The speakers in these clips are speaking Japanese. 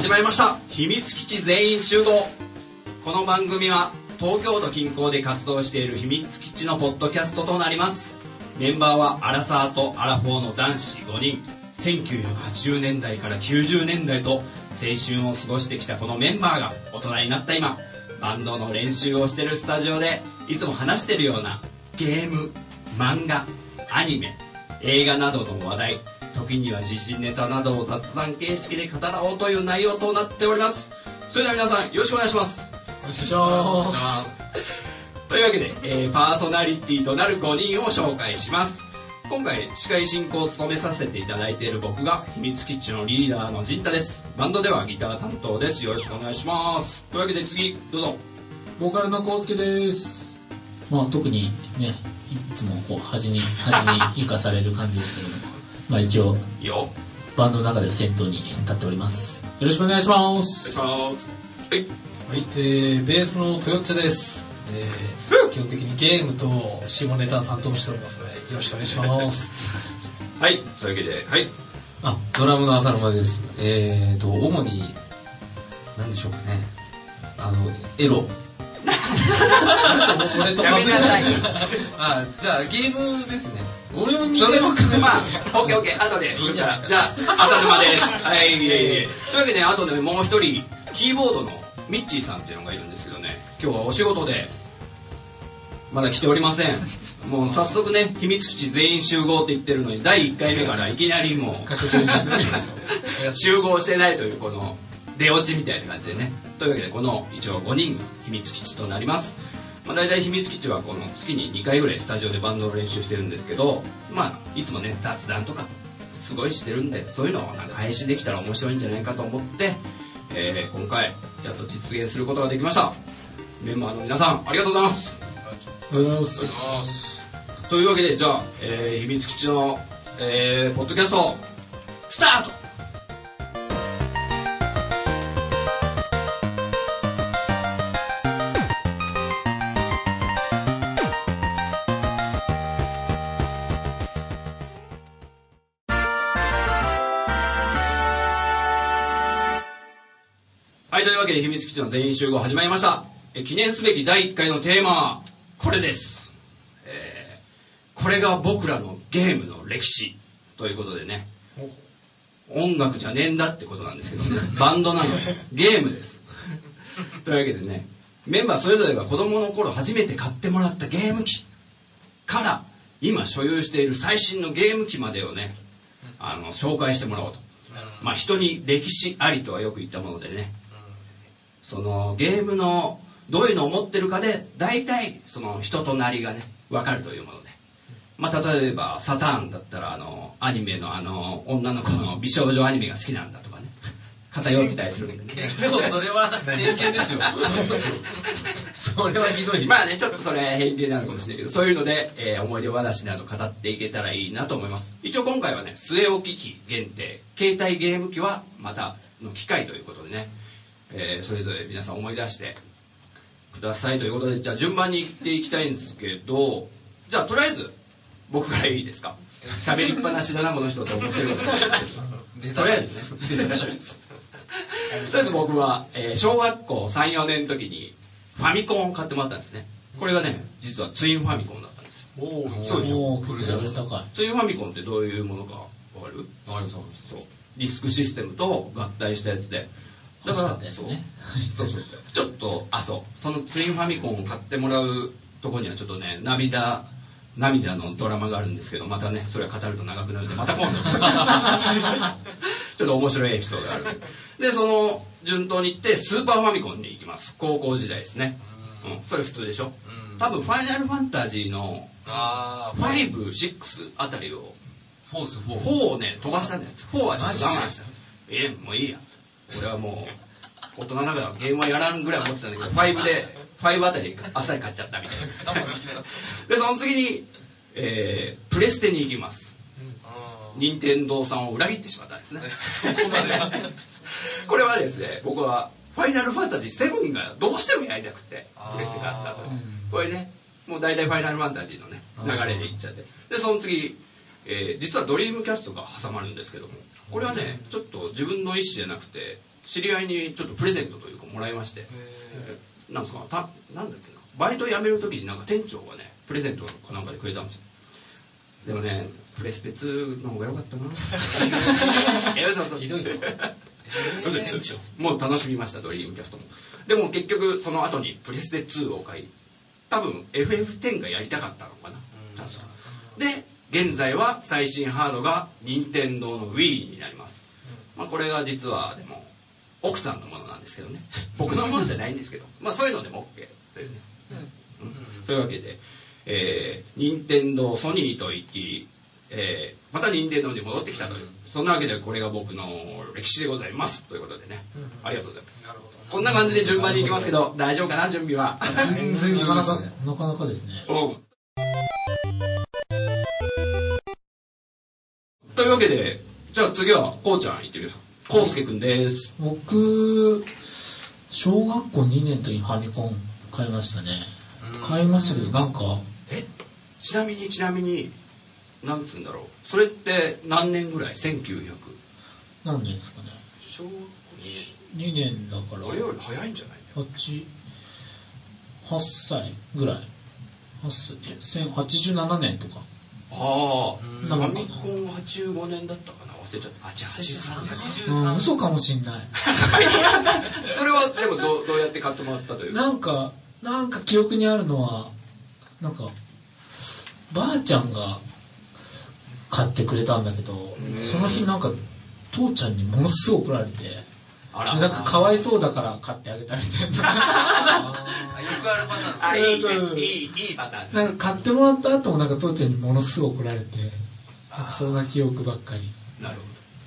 始まりました。秘密基地全員集合。この番組は東京都近郊で活動している秘密基地のポッドキャストとなります。メンバーはアラサーとアラフォーの男子5人。1980年代から90年代と青春を過ごしてきたこのメンバーが大人になった今。バンドの練習をしてるスタジオでいつも話してるようなゲーム漫画アニメ映画などの話題。時には時事ネタなどを雑談形式で語らおうという内容となっております。それでは皆さんよろしくお願いします。お願いします。というわけで、えーパーソナリティとなる5人を紹介します。今回司会進行を務めさせていただいている僕が秘密基地のリーダーの陣太です。バンドではギター担当です。よろしくお願いします。というわけで次どうぞ。ボーカルのコウスケです。まあ特にねいいつもこう端に端に生かされる感じですけどもまあ一応バンドの中では先頭に立っております。よろしくお願いします。お願いします。はい。はい、えー、ベースのトヨッチャです、えー、基本的にゲームと下ネタ担当しておりますのでよろしくお願いします。はいというわけではい。あ、ドラムの浅沼です。えーと、主に、なんでしょうかね。あの、エロ。俺とやめなさい。あ、じゃあゲームですね。俺も似それもまあオッケーオッケー。後で。じゃあじゃあ浅沼です。はいいえいえ。というわけであとねもう一人キーボードのミッチーさんっていうのがいるんですけどね。今日はお仕事でまだ来ておりません。もう早速ね秘密基地全員集合って言ってるのに第1回目からいきなりもう 集合してないというこの出落ちみたいな感じでね。というわけでこの一応5人が秘密基地となります、まあ、大体秘密基地はこの月に2回ぐらいスタジオでバンドの練習してるんですけどまあいつもね雑談とかすごいしてるんでそういうのをなんか配信できたら面白いんじゃないかと思って、えー今回やっと実現することができました。メンバーの皆さんありがとうございます。おはようございます。というわけでじゃあ、えー秘密基地の、えーポッドキャストスタートはい、というわけで秘密基地の全員集合始まりました。え記念すべき第1回のテーマは、これです。えーこれが僕らのゲームの歴史ということでね、音楽じゃねえんだってことなんですけどね、バンドなので、ゲームです。というわけでね、メンバーそれぞれが子供の頃初めて買ってもらったゲーム機から、今所有している最新のゲーム機までをね、あの、紹介してもらおうと。まあ人に歴史ありとはよく言ったものでね、そのゲームのどういうのを持ってるかで大体その人となりがね分かるというもので、まあ、例えばサターンだったらあのアニメのあの女の子の 美少女アニメが好きなんだとかね。偏ってたりするんででもそれは偏見ですよ。それはひどい。まあねちょっとそれ偏見なのかもしれないけどそういうので、えー思い出話など語っていけたらいいなと思います。一応今回はね据え置き機限定携帯ゲーム機はまたの機会ということでね、えーそれぞれ皆さん思い出してくださいということでじゃあ順番にいっていきたいんですけどじゃあとりあえず僕からいいですか？喋りっぱなしだなこの人と思ってるかもしれないですけど。とりあえずね。とりあえず僕は、えー小学校34年の時にファミコンを買ってもらったんですね。これがね実はツインファミコンだったんですよ。おおそうでしょ？ツインファミコンってどういうものかわかる？わかりますわかりますそう。ディスクシステムと合体したやつでだからねそう。そうそう。ちょっとあそう。そのツインファミコンを買ってもらうとこにはちょっとね涙涙のドラマがあるんですけどまたねそれは語ると長くなるんでまた今度。ちょっと面白いエピソードがある。でその順当に行ってスーパーファミコンに行きます。高校時代ですね。うん。それ普通でしょ？多分ファイナルファンタジーのあー、56あたりをフォース4。4をね飛ばしたんだよ。4はちょっと我慢したんです。えもういいや俺はもう大人ながらゲームはやらんぐらい思ってたんだけど5で5あたりあっさり買っちゃったみたいな。でその次に、えープレステに行きます。任天堂さんを裏切ってしまったんですね。そこまでは。これはですね僕はファイナルファンタジー7がどうしてもやりたくてプレステがあったとこれねもう大体ファイナルファンタジーのね流れでいっちゃって。でその次、えー実はドリームキャストが挟まるんですけどもこれはねちょっと自分の意思じゃなくて知り合いにちょっとプレゼントというかもらいまして。なんかたなんだっけな。バイト辞める時になんか店長がねプレゼントかなんかでくれたんですよ。でもねプレステ2の方が良かったな。いやそうそう。ひどいな嘘ですもう楽しみましたドリームキャストも。でも結局その後にプレステ2を買い多分 FF10 がやりたかったのかな。確か。で現在は最新ハードが任天堂の Wii になります、まあ、これが実はでも奥さんのものなんですけどね。僕のものじゃないんですけど。まあそういうのでも OK というね、うん。というわけで、えー、任天堂ソニーと一気に、えーまた任天堂に戻ってきたという、そんなわけでこれが僕の歴史でございますということでね、ありがとうございます。なるほどこんな感じで順番にいきますけど大丈夫かな準備は？全然なかなか。ね。なかなかですね。うんけでじゃあ次はこうちゃん行ってみましょう。こうすけくんです。僕小学校2年の時にファミコン買いましたね。買いましたけどなんか。え？ちなみにちなみになんつうんだろう。それって何年ぐらい？1900何年ですかね。小学校2年だから。俺より早いんじゃない？8 8歳ぐらい。8歳1087年とかああフなんかァミコン85年だったかな？忘れちゃった。あ83うん嘘かもしんない。それはでもどうどうやって買ってもらったという？なんかなんか記憶にあるのはなんかばあちゃんが買ってくれたんだけどその日なんか父ちゃんにものすごい怒られてなんかかわいそうだから買ってあげたみたいな。あよくあるパターンですね。いいいいパターンなんか買ってもらった後もなんか父ちゃんにものすごい怒られてなんかそんな記憶ばっかり。なるほ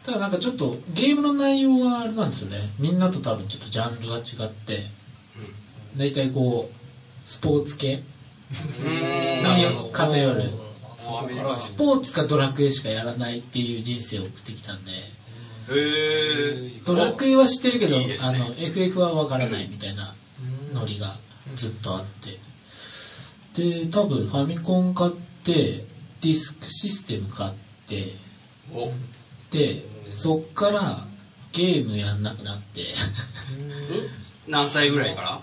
ただなんかちょっとゲームの内容はあれなんですよね。みんなと多分ちょっとジャンルが違って大体こうスポーツ系どうん。に偏る。スポーツかドラクエしかやらないっていう人生を送ってきたんでへえドラクエは知ってるけど、いいね。あの FF は分からないみたいなノリがずっとあって。で多分ファミコン買ってディスクシステム買ってお。でそっからゲームやんなくなって。何歳ぐらいから？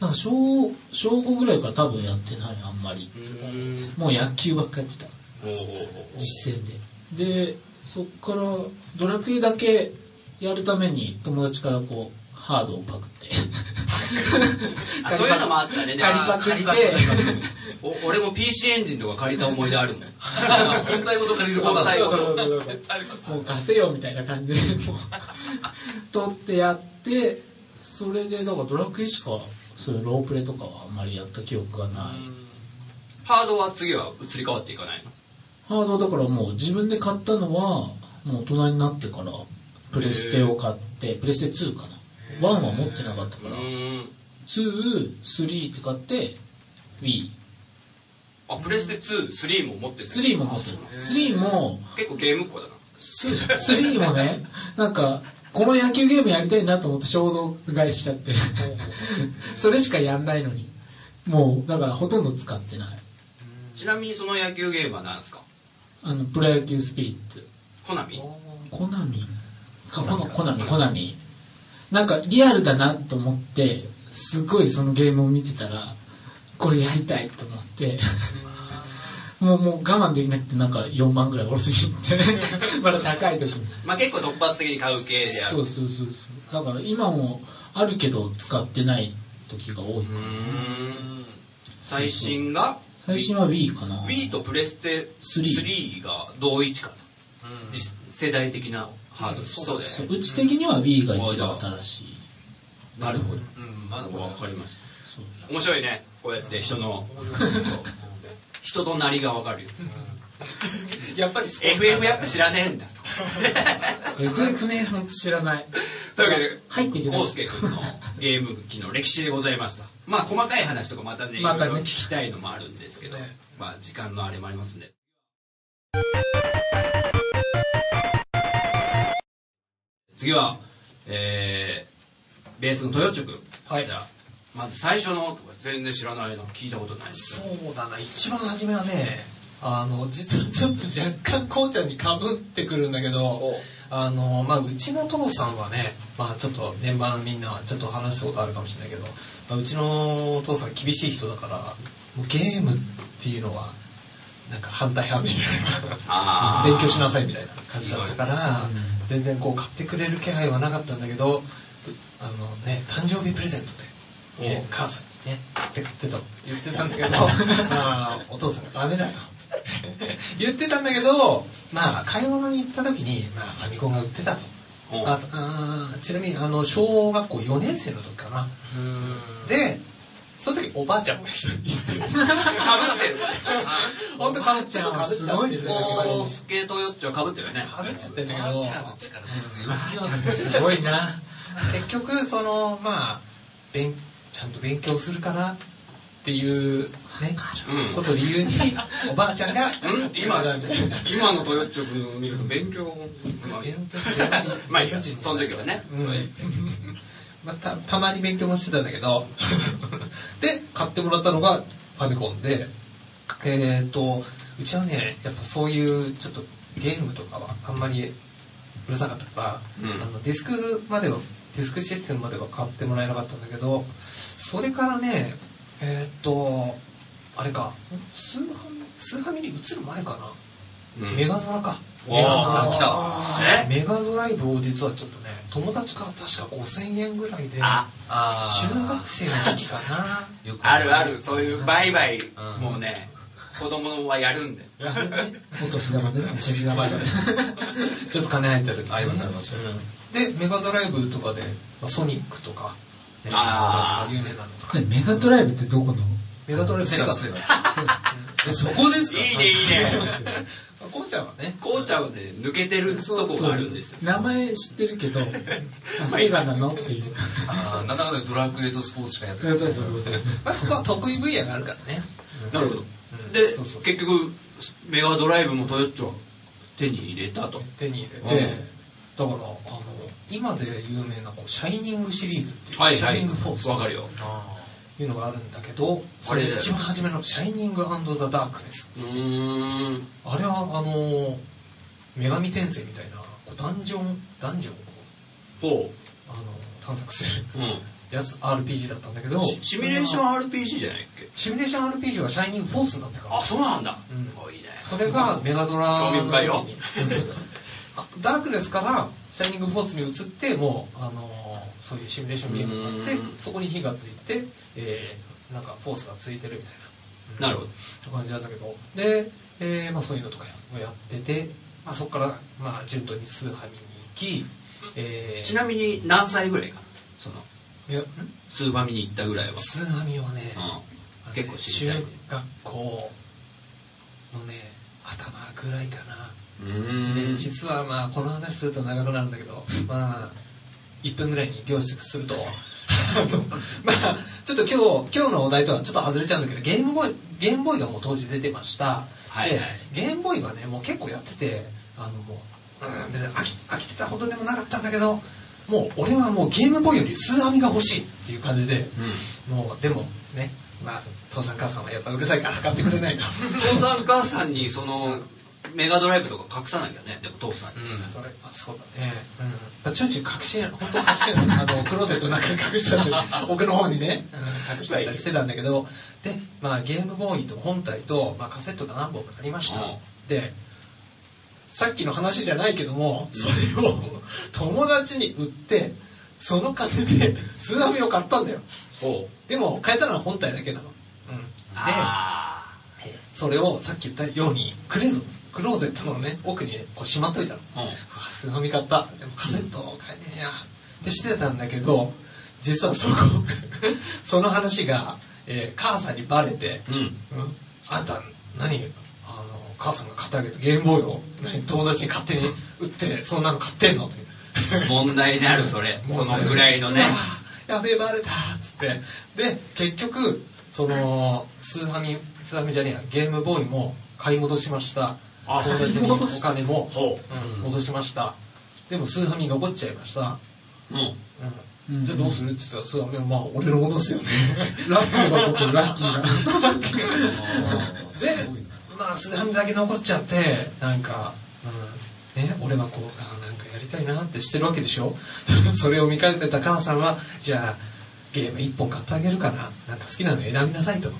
なんか小小5ぐらいから多分やってないあんまり。もう野球ばっかやってた。実践で。でそっからドラクエだけやるために友達からこうハードをパクって。あそういうのもあったね。借りパクして。お俺も PC エンジンとか借りた思い出あるもん。本体ごと借りるパターンそうそうそうそうもう貸せよみたいな感じでもう。取ってやってそれでだからドラクエしかそういうロープレとかはあんまりやった記憶がない。ハードは次は移り変わっていかないの？ハードだからもう自分で買ったのはもう大人になってからプレステを買ってプレステ2かな。1は持ってなかったから。うん。23って買って Wii あプレステ23も持ってる3も持ってる。3も結構ゲームっ子だな。ス3もねなんかこの野球ゲームやりたいなと思って衝動買いしちゃって。それしかやんないのに。もうだからほとんど使ってない。ちなみにその野球ゲームは何ですか？あのプロ野球スピリッツ。コナミ？コナミ？コナミコナミ。コナミ。なんかリアルだなと思ってすごいそのゲームを見てたらこれやりたいと思って。もうもう我慢できなくてなんか4万ぐらい下ろしに行って。まだ高い時に。まあ結構突発的に買う系である。そうそうそうそう。だから今もあるけど使ってない時が多いかうなーん。最新が？最新は Wii かな。Wii とプレステ3が同一かな。実世代的なハードそうだよね。そううち的には Wii が一番新しい。なるほど。うんまだわかりましたそう。面白いね。こうやって人の人となりがわかるよ。やっぱり FF やっぱ知らねえんだと。FF ね本当知らない。というわけで入っていけないコウスケ君のゲーム機の歴史でございましたまあ細かい話とかまたねいまたね。聞きたいのもあるんですけど、ね。まあ時間のあれもありますんで。次はえー、ベースの豊地君。はい。まず最初のとか全然知らないの聞いたことないそうだな。一番初めはねあの実はちょっと若干こうちゃんにかぶってくるんだけどあの、まあ、うちの父さんはね、まあ、ちょっとメンバーのみんなちょっと話したことあるかもしれないけど、まあ、うちのお父さん厳しい人だから、もうゲームっていうのは、なんか反対派みたいな。あ勉強しなさいみたいな感じだったから、全然こう買ってくれる気配はなかったんだけど、あのね、誕生日プレゼントで、ね、母さんにね、買って買ってと。言ってたんだけど、ま あ、お父さんがダメだと。言ってたんだけど、まあ、買い物に行った時に、まあ、ファミコンが売ってたと。うんああーちなみに、あの、小学校4年生の時かな。で、その時おばあちゃんも一緒に行ってる。かぶってる 本当かぶっちゃう。かぶっちゃうスケートヨッチはかぶってるねかぶっちゃってんだけど。すごいな。結局そのまあ勉ちゃんと勉強するかなっていうね、うんことを理由におばあちゃんがうん？今今のトヨッチョ君を見ると勉強まあいいやその時はね。うん。まあ、たたまに勉強もしてたんだけど。で買ってもらったのがファミコンで。えっ、とうちはねやっぱそういうちょっとゲームとかはあんまりうるさかったから、うん。あのディスクまではディスクシステムまでは買ってもらえなかったんだけどそれからねえっ、とあれか。スーファミスーファミに移る前かな、うん。メガドラか。メガドラ。来た。え？メガドライブを実はちょっとね友達から確か5000円ぐらいであ中学生の時かな。よくある。あるそういう売買うん。もうね子供はやるんで。お年玉でね、お年玉で。ちょっと金入った時ありますあります。でメガドライブとかで、まあ、ソニックとか、ね、あー有名なメガドライブってどこの？メガドライブセガセガえそこですか。いいねいいね。こうちゃんはね。こうちゃんはね抜けてるとこがあるんですよ。名前知ってるけど、あ、セガなの？っていう。ああなんだかんだドラクエとスポーツしかやってない。そうそうそうそう。まあそこは得意分野があるからね。なるほど。うん。で結局メガドライブもトヨッチョは手に入れたと。手に入れてだからあの今で有名なこうシャイニングシリーズっていう、はいはい。シャイニングフォース。わかるよ。いうのがあるんだけどそれ一番初めの「シャイニングザ・ダークネス。うーん」あれはあの女神転生みたいなこうダンジョンダンジョン？をほあの探索するううん。やつ RPG だったんだけどシシミュレーション RPG じゃないっけ？シミュレーション RPG はシャイニングフォースになってから。あそうなんだ。うん。おいいね。それがメガドラの興味深いよ。時にあダークネスからシャイニングフォースに移ってもうあのそういうシミュレーションゲームになってうん。そこに火がついて、えーなんかフォースがついてるみたいな。なるほど。感じなんだけど。で、えーまあ、そういうのとかをやってて、まあ、そこから、まあ、順当にスーハミに行き、えーちなみに何歳ぐらいか？なそのいやんスーファミに行ったぐらいは。スーハミはね、うん。結構知りたい。中学校のね頭ぐらいかな、ね実はまあこの話すると長くなるんだけどまあ1分ぐらいに凝縮すると。まあちょっと今日今日のお題とはちょっと外れちゃうんだけどゲームボーイゲームボーイがもう当時出てました、はいはい。でゲームボーイはねもう結構やっててあのもう、うん、別に飽き飽きてたほどでもなかったんだけどもう俺はもうゲームボーイよりスーアミが欲しいっていう感じで、もうでもねまあ父さん母さんはやっぱうるさいから買ってくれないと。父さん母さんにそのメガドライブとか隠さなきゃね。でも父さんに、それあそうだね。うん。まあちょいちょい隠し本当に隠してるのあのクローゼットの中に隠してたり奥の方にね、うん隠したりしてたんだけど。でまあゲームボーイと本体と、まあ、カセットが何本かありました、うん。でさっきの話じゃないけどもそれを友達に売ってその金で スーダミを買ったんだよ。でも買えたのは本体だけなの、うん、であそれをさっき言ったようにクレーゾクローゼットのね奥にねこうしまっといたの。あうん。うわスーファミ買った。でもカセット買えねえやってしてたんだけど実はそこ その話が、えー母さんにバレてうん。うん。あんた何あの母さんが買ってあげたゲームボーイを何友達に勝手に売ってそんなの買ってんの？って。問題になるそれ。そのぐらいのね。やべえバレた。っつって。で結局そのスーファミスーファミじゃねえや。ゲームボーイも買い戻しました。あ友達にお金も、戻しました。でもスーファミ残っちゃいました、ううん。うん。うんじゃあどうする？っつったらスーファミはまあ俺のものですよね。ラッキーが起こってラッキーが。でまあスーファミだけ残っちゃってなんか、うん。ね、俺はこうあなんかやりたいなってしてるわけでしょ？それを見かけた母さんはじゃあゲーム1本買ってあげるからなんか好きなの選びなさいと。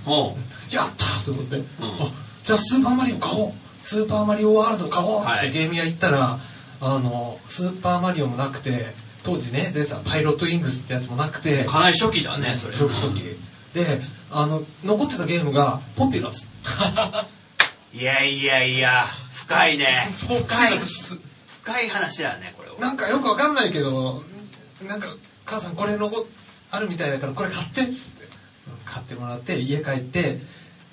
やったーと思って、あじゃあスーパーマリオ買おうスーパーマリオワールド買おうっはい。てゲーム屋行ったら、あのスーパーマリオもなくて当時ね出てたパイロットウィングスってやつもなくてかなり初期だねそれ初期初期。であの残ってたゲームがポピュラス。いやいやいや深いね。深い深い話だねこれは。なんかよくわかんないけどなんか母さんこれ残あるみたいだからこれ買ってって。買ってもらって家帰って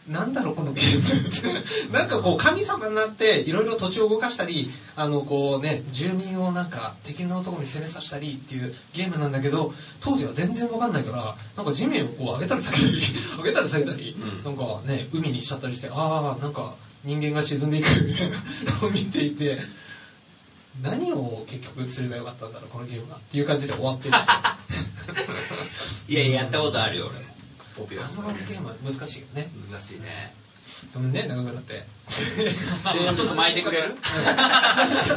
なんだろうこのゲームって。なんかこう神様になっていろいろ土地を動かしたりあのこうね住民をなんか敵のところに攻めさせたりっていうゲームなんだけど当時は全然わかんないからなんか地面をこう上げたり下げたり 上げたり下げたり、うん。なんかね海にしちゃったりしてああなんか人間が沈んでいくみたいなの を見ていて何を結局すればよかったんだろうこのゲームはっていう感じで終わってる。あ いやいややったことあるよ俺。もポピュラームは難しいよね。難しいね。そのね長くなって。でちょっと巻いてくれる？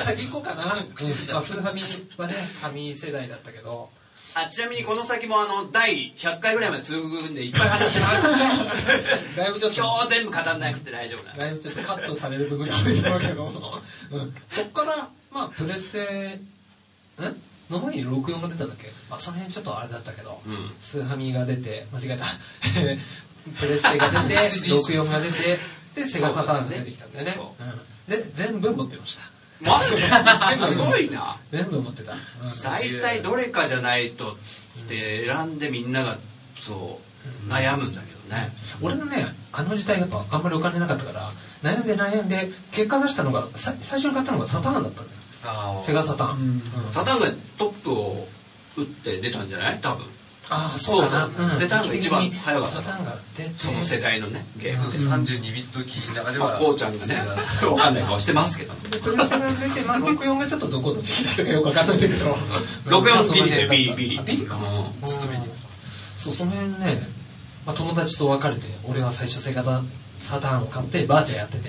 先行こうかな、まあ、スーファミはね紙世代だったけど。あちなみにこの先もあの第100回ぐらいまで続くんでいっぱい話してます だいぶちょっと。今日全部語んなくて大丈夫だ。だいぶちょっとカットされる部分が多いと思うけど、うん、そっからまあプレステんの前に64が出たんだっけ、まあ、その辺ちょっとあれだったけど、うん。スーファミが出て間違えた。プレステが出て 64が出てでセガサターンが出てきたんだよね。そう。うん、で全部持ってました。マジで？すごいな。全部持ってた、うん。大体どれかじゃないとって選んでみんながそう悩むんだけどね。俺のねあの時代やっぱあんまりお金なかったから悩んで悩んで結果出したのがさ最初に買ったのがサターンだったんだよ。あセガサターン、うん。うん。サタンがトップを打って出たんじゃない？多分。ああそうだな。そうそう。セターンが一番早かった。サターンが出てその世代のねゲーム。であ32ビット機の中ではまあこうちゃんがねわかんない顔してますけど。でプレステが出て、まあ、64がちょっとどこの時期だったかよくわかんないんだけど。64ビリでビリビリ。あビリか。うん。ずっとビリ。そうその辺ね、まあ、友達と別れて俺は最初セガタサターンを買ってバーチャーやってて、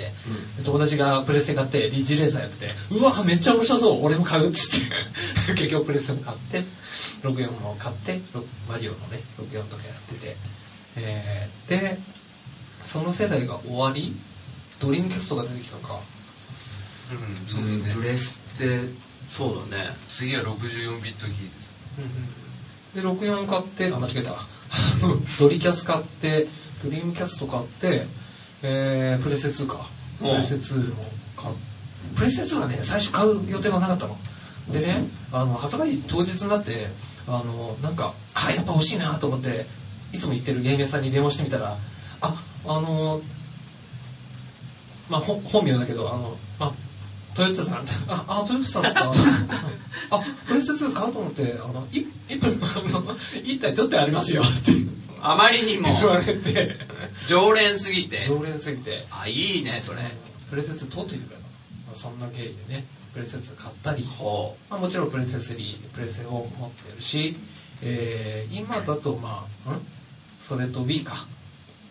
で友達がプレステ買ってリッジレーサーやっててうわめっちゃ面白そう俺も買うっつって。結局プレステも買って64も買ってろマリオのね64とかやってて、えーでその世代が終わりドリームキャストが出てきたのか。うんそうですね。プレステそうだね。次は64ビット機です。で64買ってあ間違えた ドリキャス買ってドリームキャスト買って、えープレステ2か。プうん。レステ2も買っプレステ2はね最初買う予定はなかったの。でねあの発売当日になってあのなんかあやっぱ欲しいなと思っていつも行ってるゲーム屋さんに電話してみたらああのまあほ本名だけどあのあトヨッチャさん。ああトヨッチャさんですか？あプレステ2買うと思ってあのい一分あの。一体取ってありますよってあまりにも言われて。常連すぎて。常連すぎて。あいいねそれ。プレステ2取っといてくれたと、まあ、そんな経緯でねプレステ2買ったり、ほまあ、もちろんプレステ3プレステ4も持ってるし、えー今だとまあん？それと B か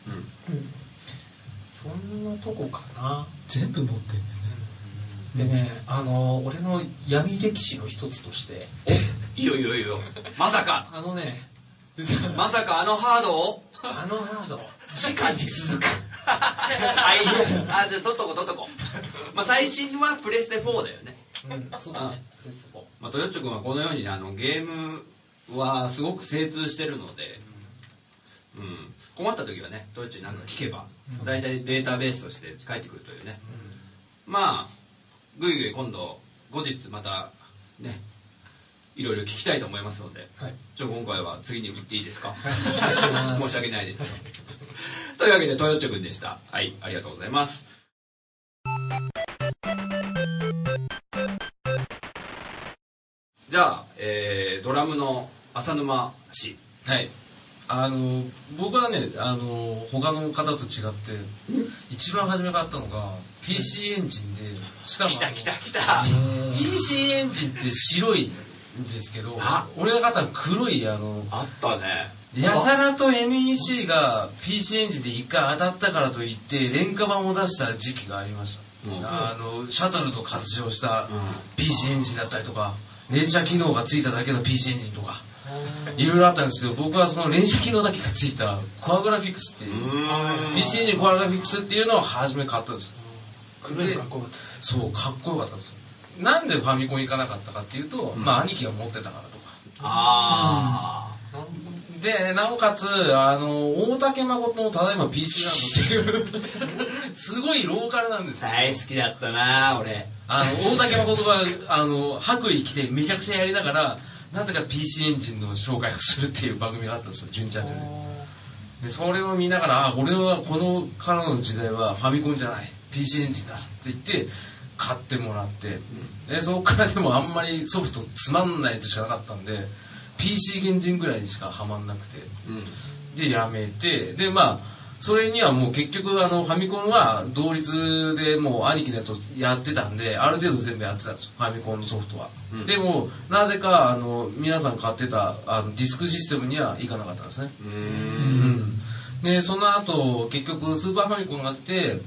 う、うん、そんなとこかな。全部持ってんだよね。でね、あの俺の闇歴史の一つとして。いいよいいよいいよ。まさか。あのねまさかあのハードを？あのハード。直に続く。あいあじゃあ取っとこう取っとこう。まあ最新はプレステ4だよね。うんそうだね。プレステ4まあ、トヨッチョ君はこのようにねあのゲームはすごく精通してるので、うん、困った時はねトヨッチョに何か聞けば、大体データベースとして返ってくるというね、まあぐいぐい今度後日またねいろいろ聞きたいと思いますのではい。ちょ今回は次に行っていいですか？申し訳ないです。というわけでトヨッチョ君でした。はいありがとうございます。じゃあ、えードラムの浅沼氏。はい。あの僕はねあの他の方と違って一番初め買ったのが PC エンジンでしかも来た来た来た。PC エンジンって白いんですけどあ。俺が買ったの黒いあのあったね。やたらと NEC が PC エンジンで一回当たったからといって廉価版を出した時期がありました、うん。あのシャトルの活用したうん。PC エンジンだったりとか連射機能がついただけの PC エンジンとかいろいろあったんですけど僕はその連射機能だけがついたコアグラフィックスっていう PC エンジンコアグラフィックスっていうのを初め買ったんですよ。黒いのかっこよかった。そうかっこよかったんですよなんでファミコン行かなかったかっていうと、まあ兄貴が持ってたからとか。あでなおかつあの大竹誠のただいま PC ランドっていう。すごいローカルなんですよ。大好きだったな俺。あの大竹誠があの白衣着てめちゃくちゃやりながらなぜか PC エンジンの紹介をするっていう番組があったんですよ純チャンネルで。でそれを見ながらあ俺はこのからの時代はファミコンじゃない。PC エンジンだ。って言って買ってもらって、でそこからでもあんまりソフトつまんないやつしかなかったんで PC エンジンぐらいしかハマんなくて。でやめてでまあそれにはもう結局あのファミコンは同率でもう兄貴のやつをやってたんである程度全部やってたんですよファミコンのソフトは、でもなぜかあの皆さん買ってたあのディスクシステムにはいかなかったんですね。うん。でその後結局スーパーファミコンが出て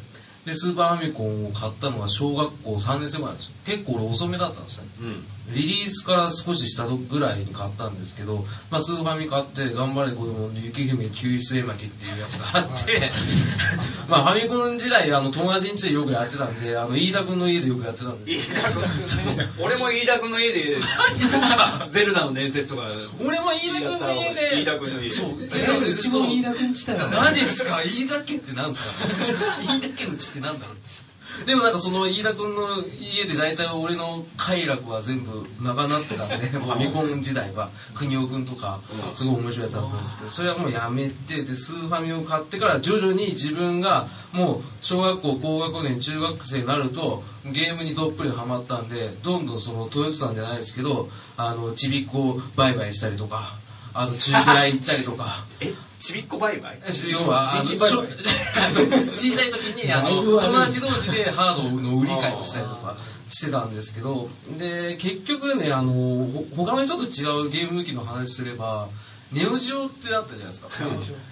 でスーパーファミコンを買ったのが小学校3年生ぐらいなんですよ。結構俺遅めだったんですねリリースから少し下ぐらいに買ったんですけど、まあ、スーファミ買って「頑張れ子供の雪姫救出絵巻」っていうやつがあって まあファミコン時代あの友達ん家でよくやってたんであの飯田君の家でよくやってたんですよ。俺も飯田君の家で。ゼルダの伝説とか。俺も飯田君の家で。飯田君の家で。そうえう。ちも飯田君ちだよ何ですか？飯田家って何ですか？飯田家の地って何だろう？でもなんかその飯田君の家で大体俺の快楽は全部長なってたんで ファミコン時代は。国尾君とかすごい面白いやつだったんですけどそれはもうやめてでスーファミを買ってから徐々に自分がもう小学校高学年中学生になるとゲームにどっぷりハマったんでどんどんそのトヨタさんじゃないですけどあのちびっこを売買したりとかあと中ぐらい行ったりとか。えちびっこ売買？要はあの新人売買？しょ小さい時にあの 友達同士でハードの売り買いをしたりとかしてたんですけどで結局ねあのほ他の人と違うゲーム機の話すればネオジオってあったじゃないですか。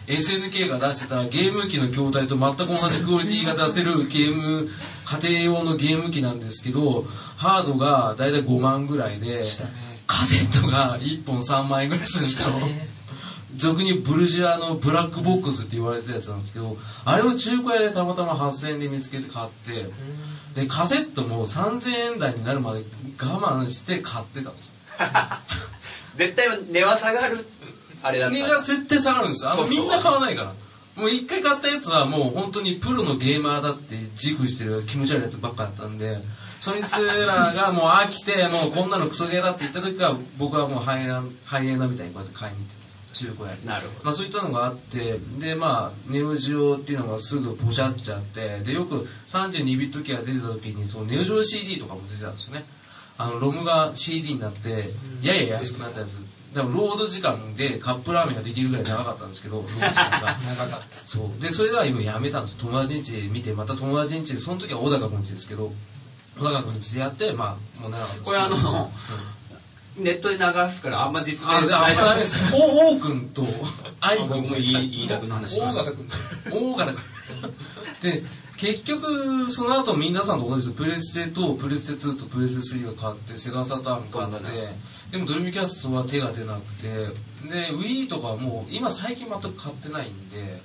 SNK が出してたゲーム機の筐体と全く同じクオリティが出せるゲーム家庭用のゲーム機なんですけどハードが大体5万ぐらいでカセットが1本3万円ぐらいするんですよ。俗にブルジュアのブラックボックスって言われてたやつなんですけどあれを中古屋でたまたま8000円で見つけて買ってでカセットも3000円台になるまで我慢して買ってたんですよ。絶対値は下がる。あれだった値が絶対下がるんです。よあのみんな買わないからもう一回買ったやつはもう本当にプロのゲーマーだって自負してる気持ち悪いやつばっかだったんでそいつらがもう飽きてもうこんなのクソゲーだって言った時は僕はもうハイエナハイエナみたいにこうやって買いに行ってたんです。よ中古屋に。なるほど。まあ、そういったのがあってでまあネオジオっていうのがすぐポシャっちゃってでよく32ビット機が出てた時にそのネオジオ CD とかも出てたんですよね。あのロムが CD になってやや安くなったやつでもロード時間でカップラーメンができるぐらい長かったんですけど ロード時間が。長かっそう。でそれでは今やめたんです。友達ん家で見てまた友達ん家でその時は小高君家ですけど小高君家でやってまあもう長かったこれあのネットで流すからあんま実名あであ大丈夫ダメです。お王君と愛君僕もいい飯田君の話します。大型君大型で結局その後皆さんと同じです。プレステとプレステ2とプレステ3を買ってセガサターン買ってでもドルミキャストは手が出なくて。で Wii とかはもう今最近全く買ってないんで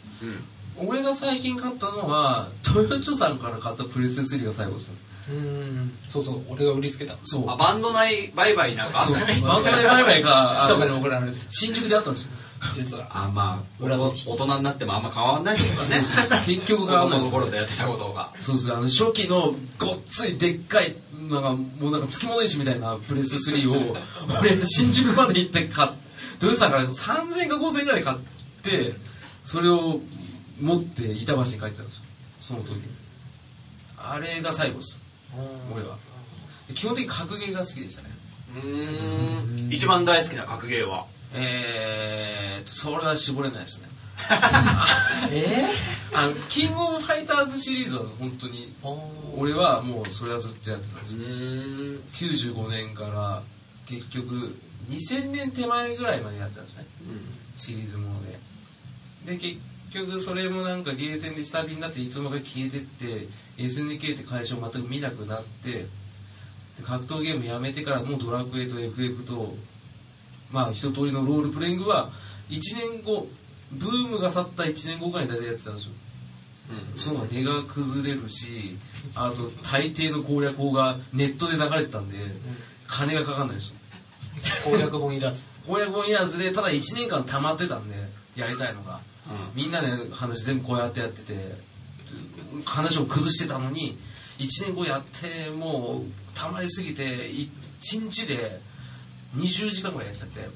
俺が最近買ったのはトヨタさんから買ったプレステ3が最後ですうん。そうそう俺が売りつけた。そう。あバンド内売買なんか？そう。バンドでバイバイが新宿であったんですよ実はあまあ裏大人になってもあんま変わんないですからね。結局子供の買わないです頃とやってたことが。そうですあの初期のごっついでっかいなんかもうなんか月物石みたいなプレステ3を 俺新宿まで行って買っトヨタさんから3000円か5000円ぐらい買ってそれを持って板橋に帰ってたんですよ。その時あれが最後です。俺は。基本的に格ゲーが好きでしたね。うーん。一番大好きな格ゲーは？えーとそれは絞れないですね。えあのキングオブファイターズシリーズは本当に俺はもうそれはずっとやってたんですよ。ん。95年から結局2000年手前ぐらいまでやってたんですね。シリーズもので。で結局それもなんかゲーセンで下火になっていつもか消えてって SNK って会社を全く見なくなってで格闘ゲームやめてからもうドラクエと FF とまあ一通りのロールプレイングは1年後ブームが去った1年後ぐらいに大体やってたんですよ。そういうのが値が崩れるしあと大抵の攻略法がネットで流れてたんで金がかかんないですよ。攻略本いらず。攻略本いらずでただ1年間溜まってたんでやりたいのが、みんなで話全部こうやってやってて話を崩してたのに1年後やってもう溜まりすぎて1日で20時間ぐらいやっちゃって。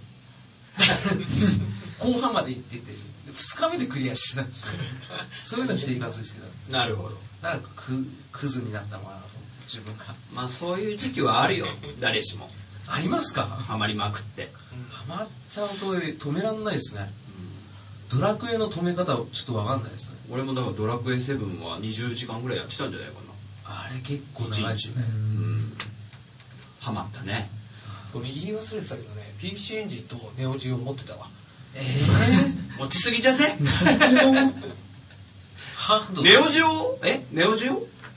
後半まで行ってて。2日目でクリアしてたんですよ。そういうので生活してた。んですなるほど。だからククズになったのかなと思って自分が。まあそういう時期はあるよ。誰しも。ありますか？ハマりまくって。ハマっちゃうと止めらんないですね。ドラクエの止め方はちょっと分かんないですね。俺もだからドラクエ7は20時間ぐらいやってたんじゃないかな。あれ結構長いですね。うん。ハマったね俺言い忘れてたけどね PC エンジンとネオジオ持ってたわ。ええ落 ちすぎじゃね？ハードネオジオ？え？ネオジオ？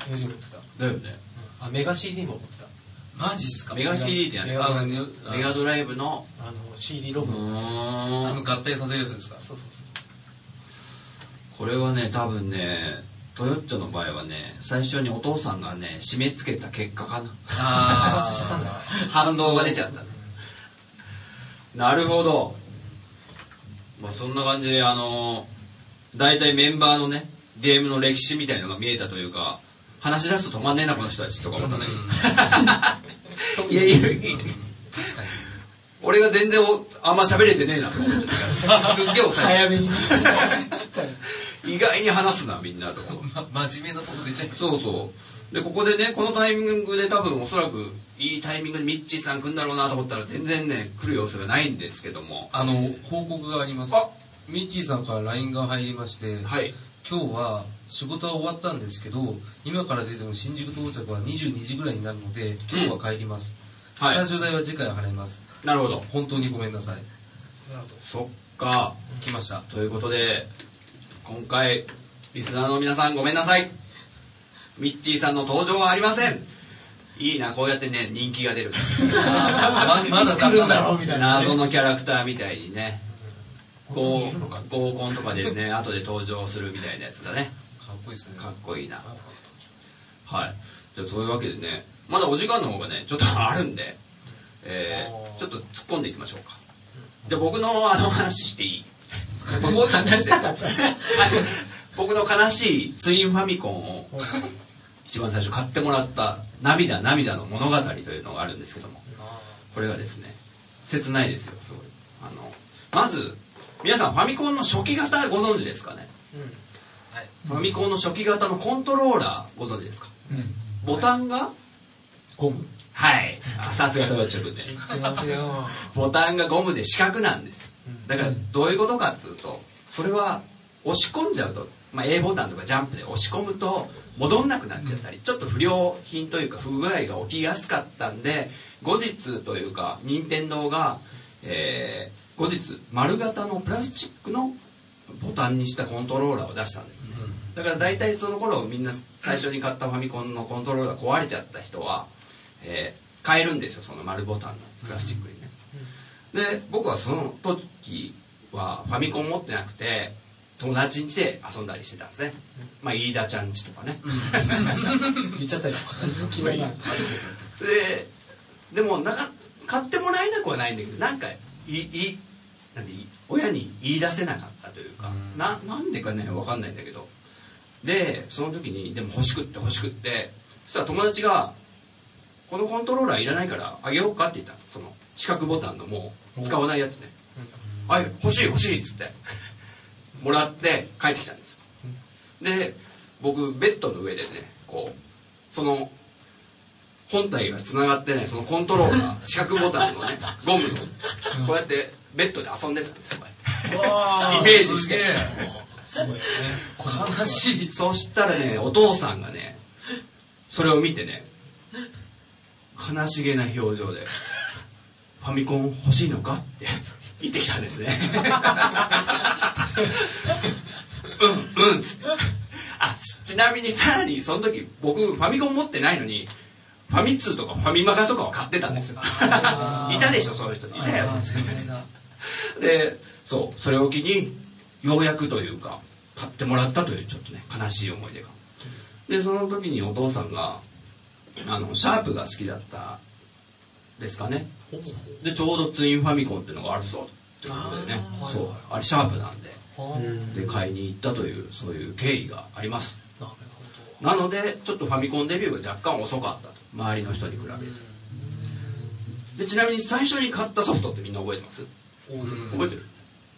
ネオジオ持ってた。だよね。あメガ CD も持ってた。マジっすか？メガ CD ってやねメガドライブの？あの CD ロうム。あの合体させるやつですか？そうそう。これはね多分ねトヨッチョの場合はね最初にお父さんがね締め付けた結果かな。あ開発しちゃったんだよ反動が出ちゃったね。なるほど。まあそんな感じであの大体メンバーのねゲームの歴史みたいのが見えたというか話し出すと止まんねえなこの人たちとか思ったんだけど。いやいや確かに。俺が全然おあんま喋れてねえなと思っちゃったから。すっげえ抑えちゃ早めに 意外に話すなみんなと。か ま真面目なとこ出ちゃいましそうそう。でここでねこのタイミングで多分おそらくいいタイミングでミッチーさん来るんだろうなと思ったら全然ね来る様子がないんですけども。たあの報告があります。あ！ミッチーさんから LINE が入りまして、はい。今日は仕事は終わったんですけど今から出ても新宿到着は22時ぐらいになるので今日は帰ります、はい。スタジオ代は次回払います。なるほど。本当にごめんなさい。なるほど。そっか。来ました。ということで今回リスナーの皆さんごめんなさい。ミッチーさんの登場はありません。いいなこうやってね人気が出る。ま まだ来るんだろうみたいなね。謎のキャラクターみたいにね合コンとかでね 後で登場するみたいなやつだね。かっこいいですね。かっこいいな。はい。じゃあそういうわけでねまだお時間の方がねちょっとあるんで、えー、ちょっと突っ込んでいきましょうか。じゃあ僕のあの話していい？僕を話したかった僕の悲しいツインファミコンを一番最初買ってもらった「涙涙の物語」というのがあるんですけどもこれがですね切ないですよすごい。あのまず皆さんファミコンの初期型ご存知ですかね？はい。ファミコンの初期型のコントローラーご存知ですか？うん。ボタンが？ゴム。はい。あさすがトヨョ君です。知ってますよ。ボタンがゴムで四角なんですだからどういうことかっつうとそれは押し込んじゃうと、まあ、A ボタンとかジャンプで押し込むと戻んなくなっちゃったりちょっと不良品というか不具合が起きやすかったんで後日というか任天堂が、えー後日丸型のプラスチックのボタンにしたコントローラーを出したんですね。だから大体その頃みんな最初に買ったファミコンのコントローラー壊れちゃった人は、えー変えるんですよその丸ボタンのプラスチックに。ね、で僕はその時はファミコン持ってなくて友達ん家で遊んだりしてたんですね、まあ飯田ちゃん家とかね、言っちゃったよ。ででもなんか買ってもらえなくはないんだけどなんかいいなんでい親に言い出せなかったというか、うん。ななんでかね分かんないんだけど。でその時にでも欲しくって欲しくって。そしたら友達が「このコントローラーいらないからあげようか」って言ったの。その四角ボタンのもう使わないやつね「あ欲しい欲しい」っつって。もらって帰ってきたんです。よで僕ベッドの上でねこうその本体がつながってないそのコントローラー 四角ボタンのねゴムのこうやってベッドで遊んでたんですよこうやって。イメージして。すごい。よね悲しい。そしたらねお父さんがねそれを見てね悲しげな表情で「ファミコン欲しいのか?」って言ってきたんですね。うんうんっつって。あちちなみにさらにその時僕ファミコン持ってないのにファミ通とかファミマガとかは買ってたんですよ。いたでしょそういう人。いたよ。でそうそれを機にようやくというか買ってもらったというちょっとね悲しい思い出が。でその時にお父さんがあのシャープが好きだったですかね。でちょうどツインファミコンっていうのがあるぞっていうことでね。そうあれシャープなんで。はあ。で買いに行ったというそういう経緯があります。なのでちょっとファミコンデビューが若干遅かったと。周りの人に比べて。でちなみに最初に買ったソフトってみんな覚えてます？覚えてる。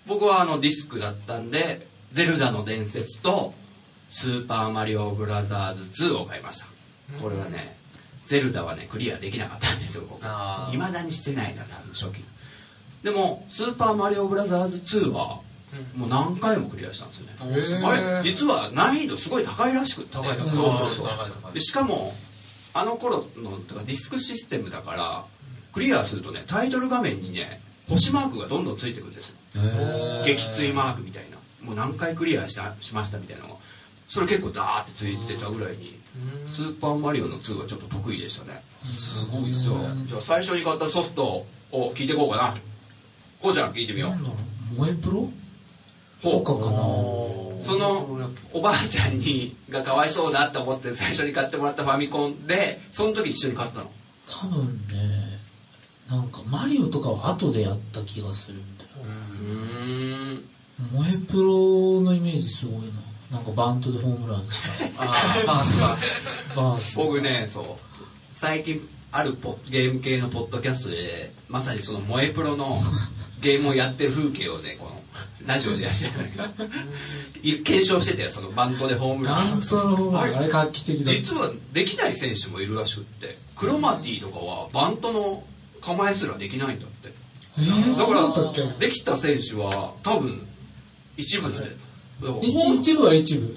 僕はあのディスクだったんで「ゼルダの伝説」と「スーパーマリオブラザーズ2」を買いました。これはねゼルダはねクリアできなかったんですよいまだにしてないな多分初期。でも「スーパーマリオブラザーズ2」はもう何回もクリアしたんですよね。あれ実は難易度すごい高いらしくって。高い高い高い高いでしかもあの頃のディスクシステムだからクリアするとねタイトル画面にね星マークがどんどんついてくるんですよ。撃墜マークみたいな。もう何回クリアしたしましたみたいなのがそれ結構ダーってついてたぐらいにスーパーマリオの2はちょっと得意でしたね。すごいですよじゃあ最初に買ったソフトを聞いていこうかな。こうちゃん聞いてみよう。なんだろう。萌えプロとかかな。そのおばあちゃんにがかわいそうだって思って最初に買ってもらったファミコンでその時一緒に買ったの。多分ねなんかマリオとかは後でやった気がするんだよ。うーん。萌えプロのイメージすごいななんかバントでホームランした。ああバースバースバース。僕ねそう。最近あるポゲーム系のポッドキャストでまさにその萌えプロのゲームをやってる風景をねこのラジオでやってたんだけど。い検証しててそのバントでホームラン。バントのホームランあれ画期的だ実はできない選手もいるらしくってクロマティとかはバントの構えすらできないんだって。えー、だからできた選手は多分一部で一部は一部。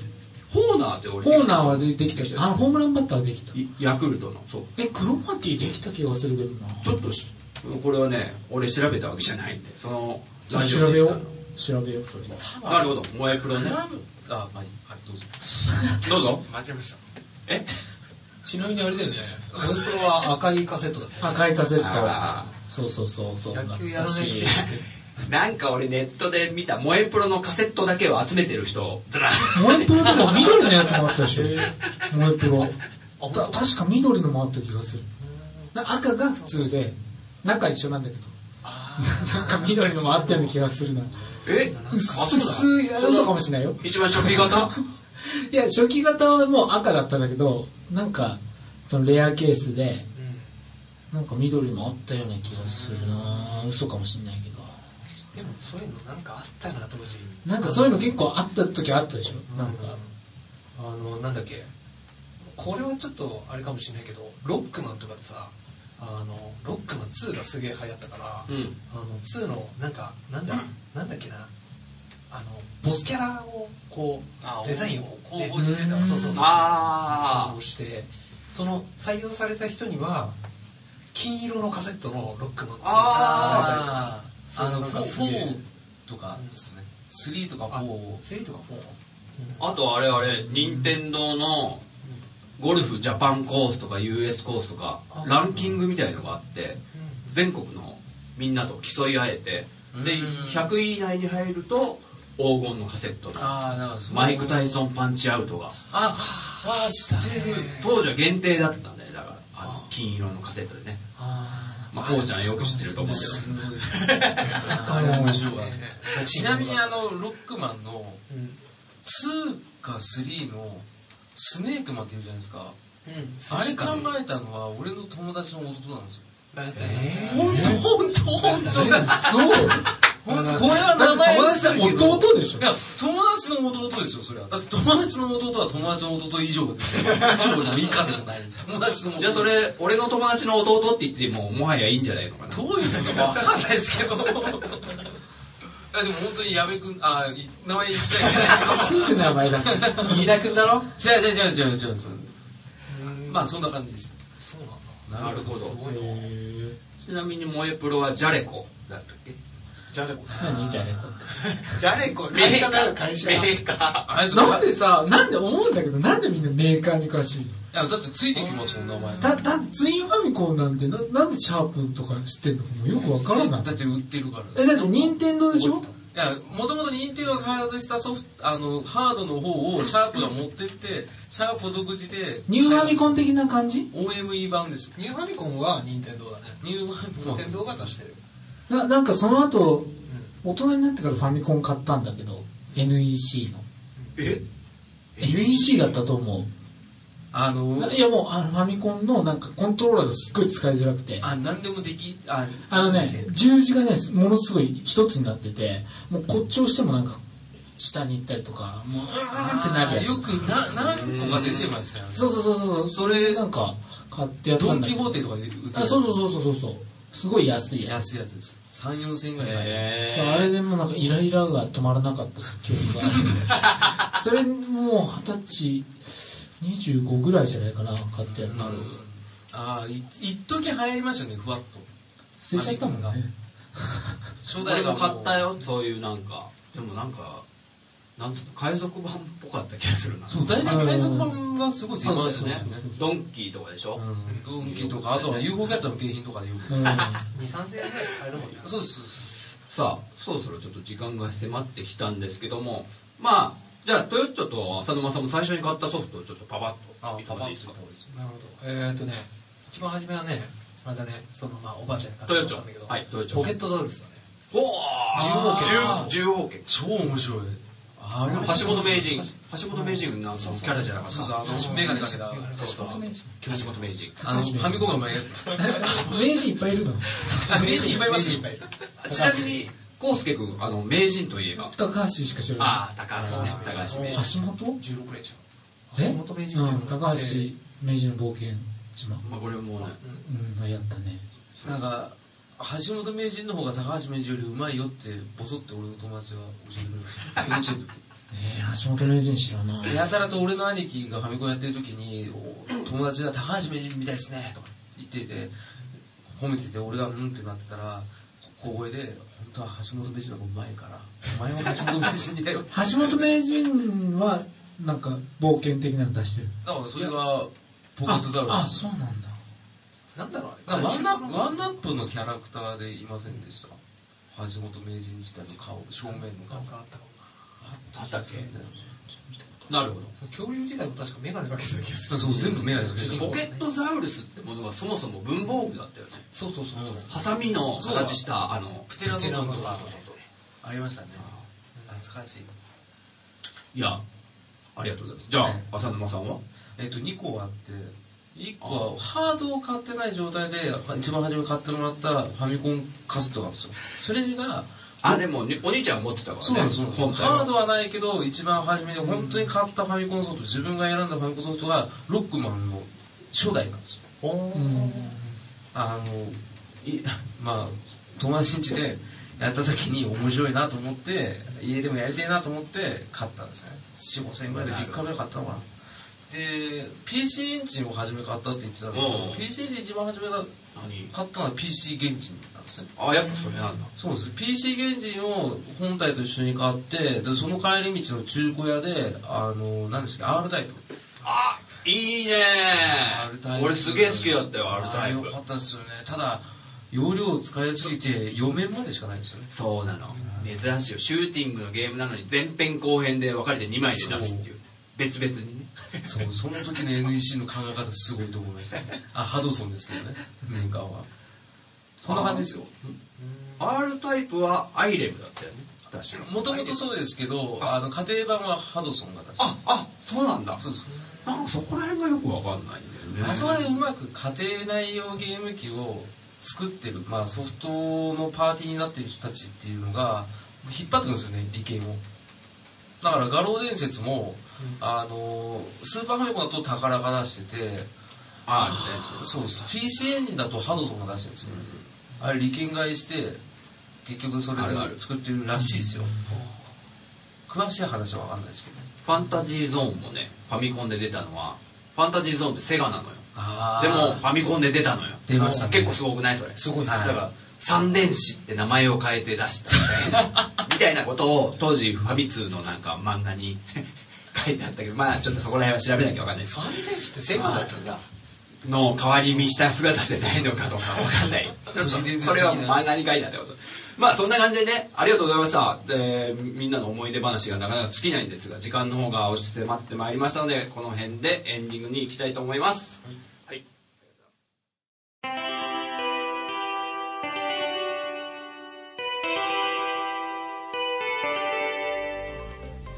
ホーナーって俺ホーナーはでできたけどあホームランバッターはできた。いヤクルトの。そう。えクロマティできた気がするけどな。ちょっとしこれはね俺調べたわけじゃないんでそのラジ調べよう。調べよう。それなるほど。萌えプロね。クラブあまあいい。はいどうぞ。どうぞ。間違えました。え？ちなみにあれだよね。モンプロは赤いカセットだったよ赤いカセット。あそうそうそうそう野球やらないなんか俺ネットで見た萌えプロのカセットだけを集めてる人。ずら萌えプロでも緑のやつもあったでしょ。萌えプロ。た確か緑のもあった気がする。な赤が普通で中一緒なんだけど。なんか緑のもあったような気がするな。え？薄薄い嘘かもしれないよ。一番初期型？いや初期型はもう赤だったんだけどなんかそのレアケースでなんか緑もあったような気がするな。嘘かもしれないけどでもそういうのなんかあったな当時。なんかそういうの結構あった時あったでしょ？なんか。あのなんだっけ？これはちょっとあれかもしれないけどロックマンとかでさあのロックマン2がすげえ流行ったから、うん。あの2のなんかなんだ、なんだっけな？あのボスキャラをこあうデザインを公募してた。うん。そうそうそうしてその採用された人には金色のカセットのロックマン2があああのそうなんかすげえ。4とかですよね。3とか4 3とかあとあれあれ任天堂のゴルフジャパンコースとか US コースとかあランキングみたいのがあって全国のみんなと競い合えてでうん100位以内に入ると黄金のカセットのマイク・タイソンパンチアウトが。あわあ知ってる。当時は限定だったんだよだからあの金色のカセットでね。あまあこうちゃんよく知ってると思うけど。すごいあれ面白いちなみにあのロックマンのうん。2か3のスネークマンっていうじゃないですか。うん。あれ考えたのは俺の友達の弟なんですよ。え本当？本当？本当あそう本当これは名前。友達だ弟でしょ。いや友達の弟ですよそれは。だって友達の弟は友達の弟以上で以上でも以下でもない。友達の弟。じゃあそれ俺の友達の弟って言ってももはやいいんじゃないのかな。どういうことかわかんないですけど。いやでも本当に矢部君あい名前言っちゃいけない。すぐ名前出す。飯田君だろ？違う違う違う違う違うまあそんな感じです。そうなんだ。なるほど。すごいな。へちなみに萌えプロはジャレコだったっけ？じゃあねこー何じゃねこってジャレコメーカーメーカー。あれなんでさなんで思うんだけどなんでみんなメーカーに詳しい？のやだってついてきますもん名前。だだってツインファミコンなんてななんでシャープとか知ってんのかもよくわからない。だって売ってるから。えだって任天堂でしょ？いやもともと任天堂が開発したソフトあのハードの方をシャープが持ってってシャープ独自でニューファミコン的な感じ？OME 版です。よニューファミコンは任天堂だね。ニューファミコン任天堂が出してるななんかその後大人になってからファミコン買ったんだけど NEC の。え？NEC だったと思あのういやもうあのファミコンのなんかコントローラーがすっごい使いづらくて。あ何でもできああのね十字がねものすごい一つになっててもうこっち押してもなんか下に行ったりとかもううーんってなるやつ。よくな何個か出てましたよね。そうそうそうそうそれなんか買ってやったドン・んだけど。キホーテとかで売ってるあそうそうそうそうそうすごい安いやつ。安いやつです。3 4千円ぐらい、えそうあれでもなんかイライラが止まらなかった記憶があるそれもう二十歳25ぐらいじゃないかな買ってやったの。ああい一時流行りましたねふわっと。捨てちゃったもんね。初代が俺も買ったよよそういうなんか。でもなんかなんつうの海賊版っぽかった気がするな。そう大体海賊版がすごい出そうですねドンキーとかでしょ、うん。ドンキとかあとは UFO キャッチャーの景品とかでよくうん。2 3 0 0円ぐらい買えるもんねそうですさあそろそろちょっと時間が迫ってきたんですけどもまあじゃあトヨッチョと浅沼さんも最初に買ったソフトをちょっとパパッと見てもらっていいですか？なるほど。えーっとね一番初めはねあれだねそのまあおばあちゃんに買トヨッチョ。ったんだけど。はいトヨッチョ。ポケットザウルスだね。ほう重重宝剣超面白いあれ橋本名人。橋本名人なんキャラじゃなかった。そうそう。あの眼鏡かけた。そうそう橋本名人。あのファミコンがうまいやつ名人いっぱいいるの？あ名人いっぱいいますよちなみに康介君あの名人といえば？高橋しか知らない。ああ高橋ね。高橋名人橋本？16くらいじん橋本名人って高橋名人の冒険島。まあこれもね。うん。やったね。なんか橋本名人の方が高橋名人よりうまいよってボソって俺の友達が教えてくれました。えー、橋本名人知らない。やたらと俺の兄貴がファミコンやってる時にお友達が「高橋名人みたいですね」とか言ってて褒めてて俺が「うん」ってなってたら小声で「本当は橋本名人の方がうまいからお前は橋本名人だよ」橋本名人はなんか冒険的なの出してる。だからそれがポケットザウルああスそうなんだなんだろう。あれワンナップワンナップのキャラクターでいませんでした？橋本名人自体の顔正面の顔。なんかあったかもあったっけ？なるほど。な恐竜時代も確か眼鏡かけてた気がするそう全部目が出てポケットザウルスってものがそもそも文房具だったよね。そうそうそうそう。ハサミの形したあのプテラノドンとかありましたね。懐かしい。いやありがとうございます。じゃあ、はい浅沼さんは？えっと2個あって1個はハードを買ってない状態で一番初めに買ってもらったファミコンカセットなんですよ。それがあでもにお兄ちゃんが持ってたからね。そうなんハードはないけど一番初めに本当に買ったファミコンソフト自分が選んだファミコンソフトがロックマンの初代なんですよ。うんあのい まあ友達ん家でやった時に面白いなと思って家でもやりたいなと思って買ったんですね。4 5千円ぐらいでビッグカメラ買ったのかなで PC エンジンを初め買ったって言ってたんですけどうん。PC エンジン一番初め買ったのは PC 原人なんですねあやっぱそれなんだ。そうです。PC 原人を本体と一緒に買ってでその帰り道の中古屋であの何ですか R タイプ。あいいね。R タイプ。俺すげえ好きだったよ R タイプ。よかったですよね。ただ容量を使いすぎて4面までしかないんですよね。そうなの。珍しいよ。シューティングのゲームなのに前編後編で分かれて2枚で出すっていう。別々にねそうその時の NEC の考え方すごいと思いました。ねあハドソンですけどねメーカーは。そんな感じですよ。R タイプはアイレムだったよね。もともとそうですけどあ。の家庭版はハドソンが出してああそうなんだ。そうです。なんかそこら辺がよく分かんないんだよね。あそこでうまく家庭内用ゲーム機を作ってる、まあ、ソフトのパーティーになってる人たちっていうのが引っ張ってくるんですよね利権をだから画廊伝説も、あのスーパーファミコンだと宝が出しててあそうです PC エンジンだとハドソンが出してるんですよ、あれ利権買いして結局それで作ってるらしいですよ。詳しい話は分かんないですけど。ファンタジーゾーンもねファミコンで出たのはファンタジーゾーンってセガなのよ。あでもファミコンで出たのよ。出ましたね。結構すごくないそれ。すごい。ねはい。だから三電子って名前を変えて出したみたいな。みたいなことを当時ファミ通のなんか漫画に 書いてあったけどまあちょっとそこら辺は調べなきゃわかんないです。三連士ってセブンだったんだ。の代わり見した姿じゃないのかとかわかんない。それは漫画に書いてあったこと。まあそんな感じでねありがとうございました。でみんなの思い出話がなかなか尽きないんですが時間の方が押し迫ってまいりましたのでこの辺でエンディングに行きたいと思います。はい。はい、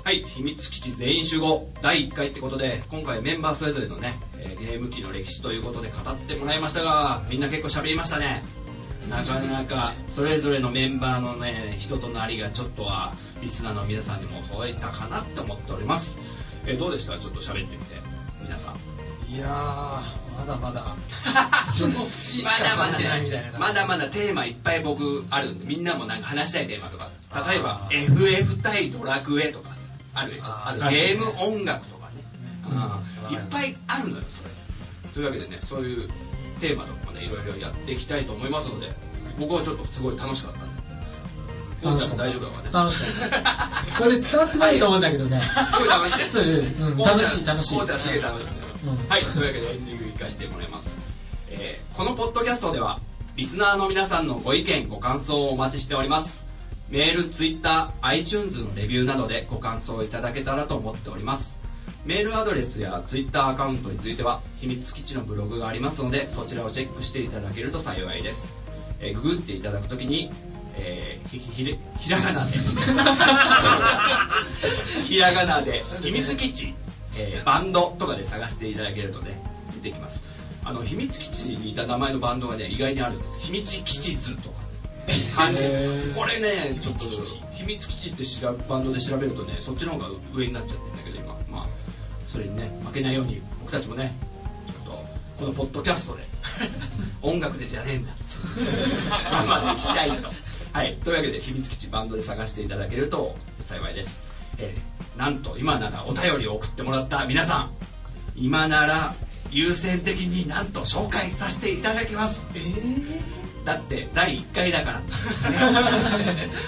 秘密基地全員集合第1回ってことで今回メンバーそれぞれのね、えーゲーム機の歴史ということで語ってもらいましたがみんな結構喋りましたね。なかなかそれぞれのメンバーのね人となりがちょっとはリスナーの皆さんにも届いたかなと思っております、えーどうでした？ちょっと喋ってみて皆さん。いやーまだまだ。その節しか喋ってないみたいな。まだまだテーマいっぱい僕あるんでみんなもなんか話したいテーマとか。例えば FF 対ドラクエとか。さあるでしょ。ある。ゲーム音楽とかね、うん。いっぱいあるのよそれ。というわけでねそういうテーマとかもねいろいろやっていきたいと思いますので僕はちょっとすごい楽しかったんで。楽しかった。大丈夫だからね。楽しかった。これ伝わってないと思うんだけどね。すごい楽しいですそう。うん。こうちゃん楽しい楽しい。こうちゃんすげえ楽しいんだようん。はい。というわけでエンディング行かせてもらいます、えーこのポッドキャストではリスナーの皆さんのご意見ご感想をお待ちしておりますメール、ツイッター、iTunes のレビューなどでご感想いただけたらと思っております。メールアドレスやツイッターアカウントについては秘密基地のブログがありますのでそちらをチェックしていただけると幸いです、えーググっていただくときに、えーひひひれひらがなで。ひらがなで秘密基地、えーバンドとかで探していただけるとね出てきます。あの秘密基地にいた名前のバンドがね意外にあるんです。秘密基地図とか漢字これねちょっと秘密基地って調べバンドで調べるとねそっちの方が上になっちゃってるんだけど今。まあそれにね負けないように僕たちもねちょっとこのポッドキャストで 音楽でじゃねえんだ。まあまあ行きたいと。はい。というわけで秘密基地バンドで探していただけると幸いです、えーなんと今ならお便りを送ってもらった皆さん。今なら優先的になんと紹介させていただきます。えー、だって第1回だから。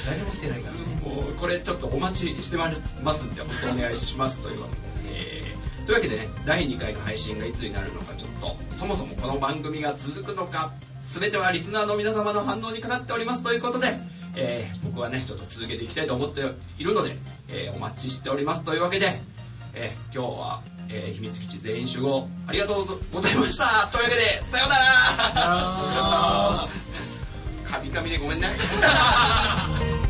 誰も来てないからね。もうこれちょっとお待ちしてますんでお願いしますというわけで、えーというわけでね第2回の配信がいつになるのかちょっとそもそもこの番組が続くのか全てはリスナーの皆様の反応にかかっておりますということで、えー僕はねちょっと続けていきたいと思っているので、えーお待ちしておりますというわけで、えー今日は、えー秘密基地全員集合。ありがとうございました。というわけでさようなら。あカミカミでごめんね